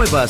Nuevas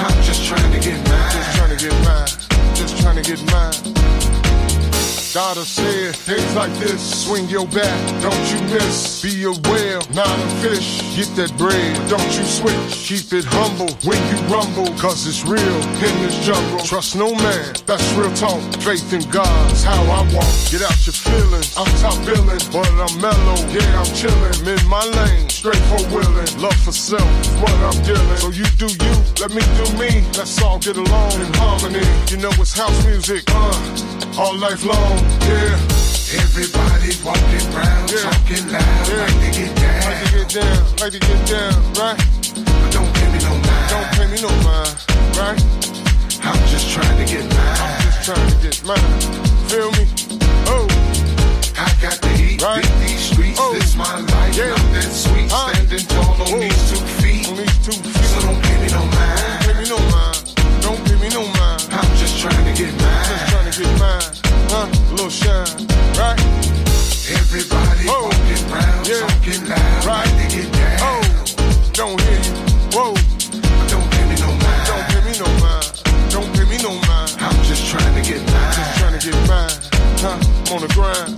I'm just trying to get mine. Just trying to get mine. Just trying to get mine bread. Don't you switch, keep it humble when you rumble, cause it's real in this jungle. Trust no man, that's real talk. Faith in God's how I walk. Get out your feelings, I'm top billing, but I'm mellow, yeah, I'm chillin'. In my lane, straight for willing. Love for self what I'm dealing. So you do you, let me do me. Let's all get along in harmony. You know it's house music, uh, all life long, yeah. Everybody walking around, yeah. talking loud, yeah. like to get down. Like to get down, like to get down, right? But don't pay me no mind. Don't pay me no mind, right? I'm just trying to get mine. I'm just trying to get mine. Feel me? Oh. I got to eat, right? beat these streets. Oh. This my life, yeah. not that sweet. Uh. Standing tall on these two feet. On these two feet. So don't pay me no mind. Don't pay me no mind. Don't pay me no mind. I'm just trying to get mine. Trying mine. Huh? A little shine right? Everybody oh. walking around, yeah. talking loud, right? They get down. Oh, don't hear you. Whoa. Don't pay me no mind. Don't pay me no mind. Don't pay me no mind. I'm just trying to get mine. Just trying to get mine. Huh? I'm on the grind.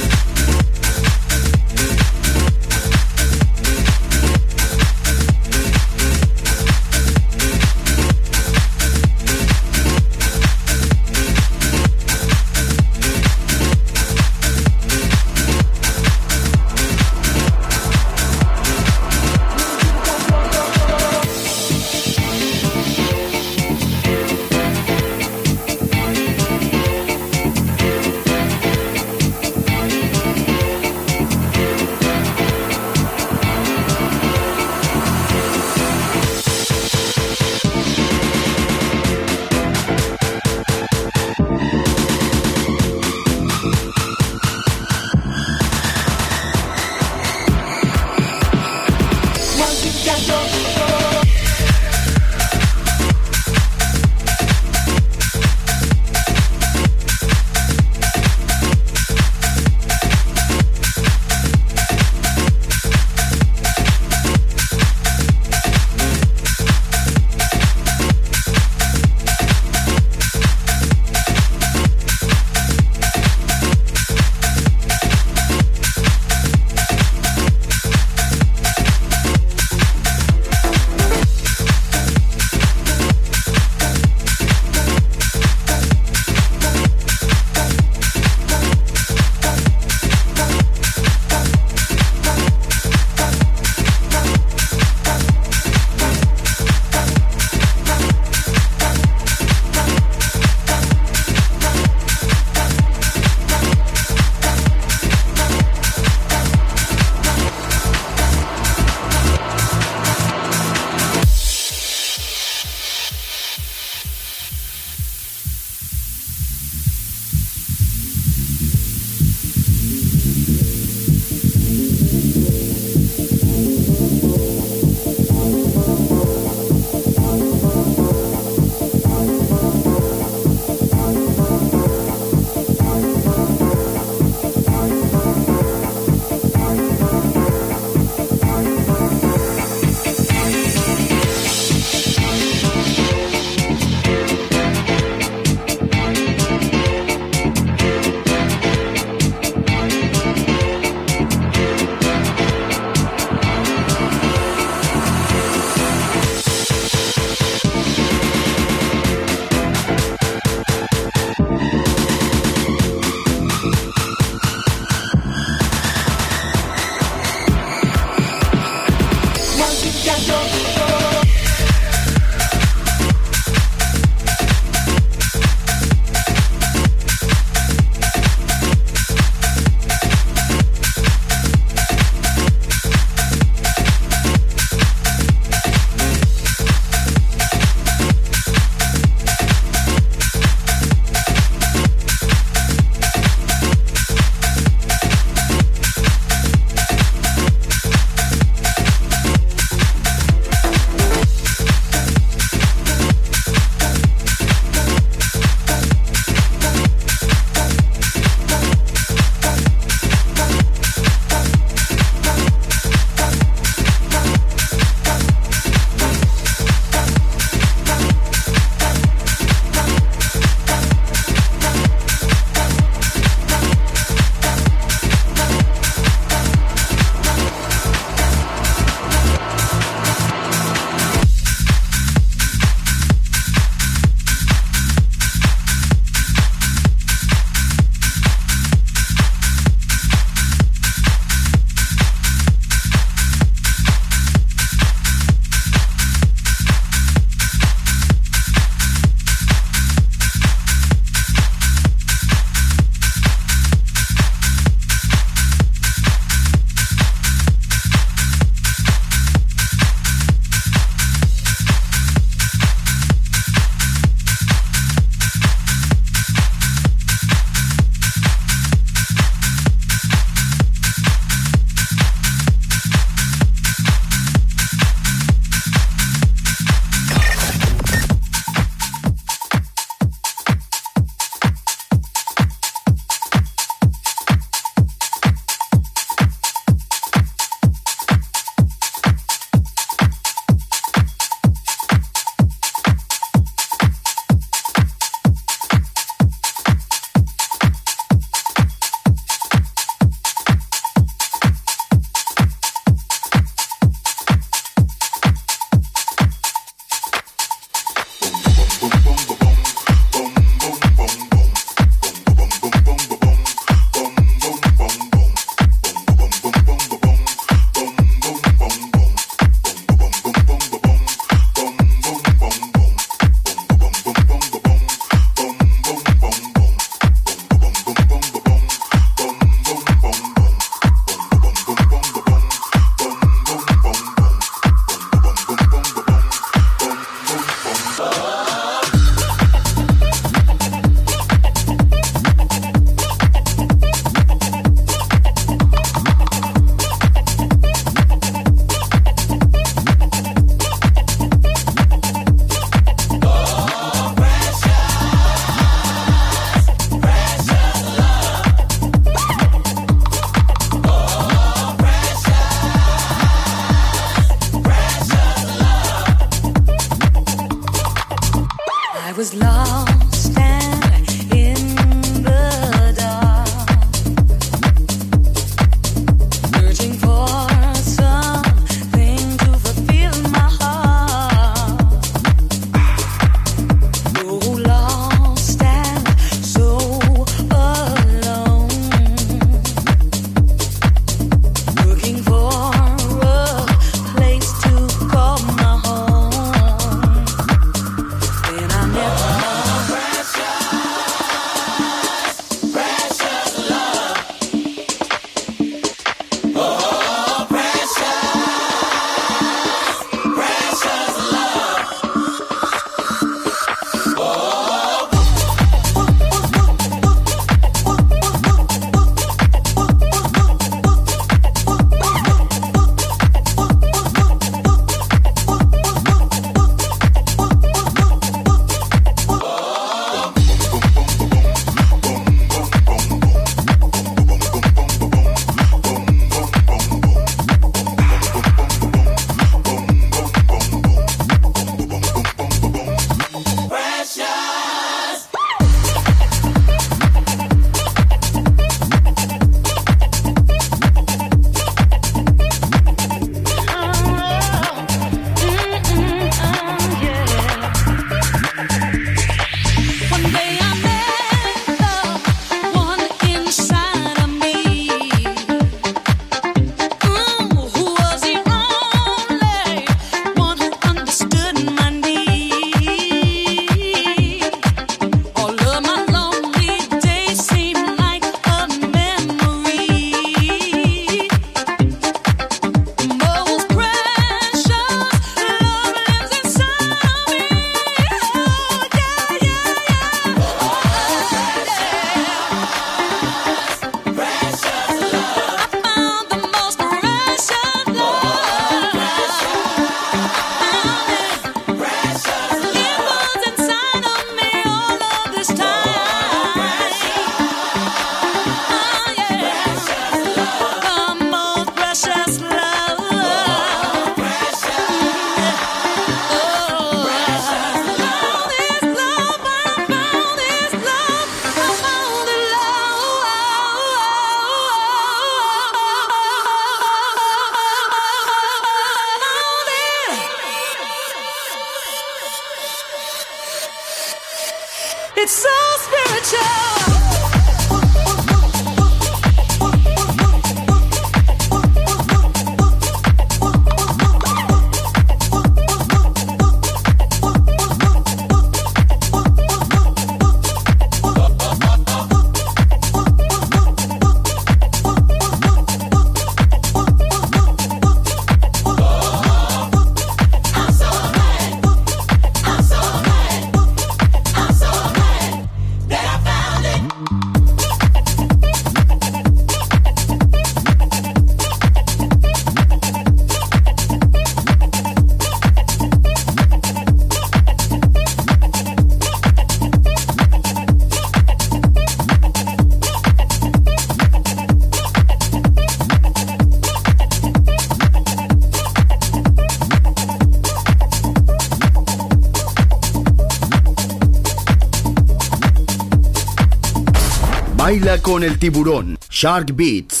Tiburón. Shark Beats.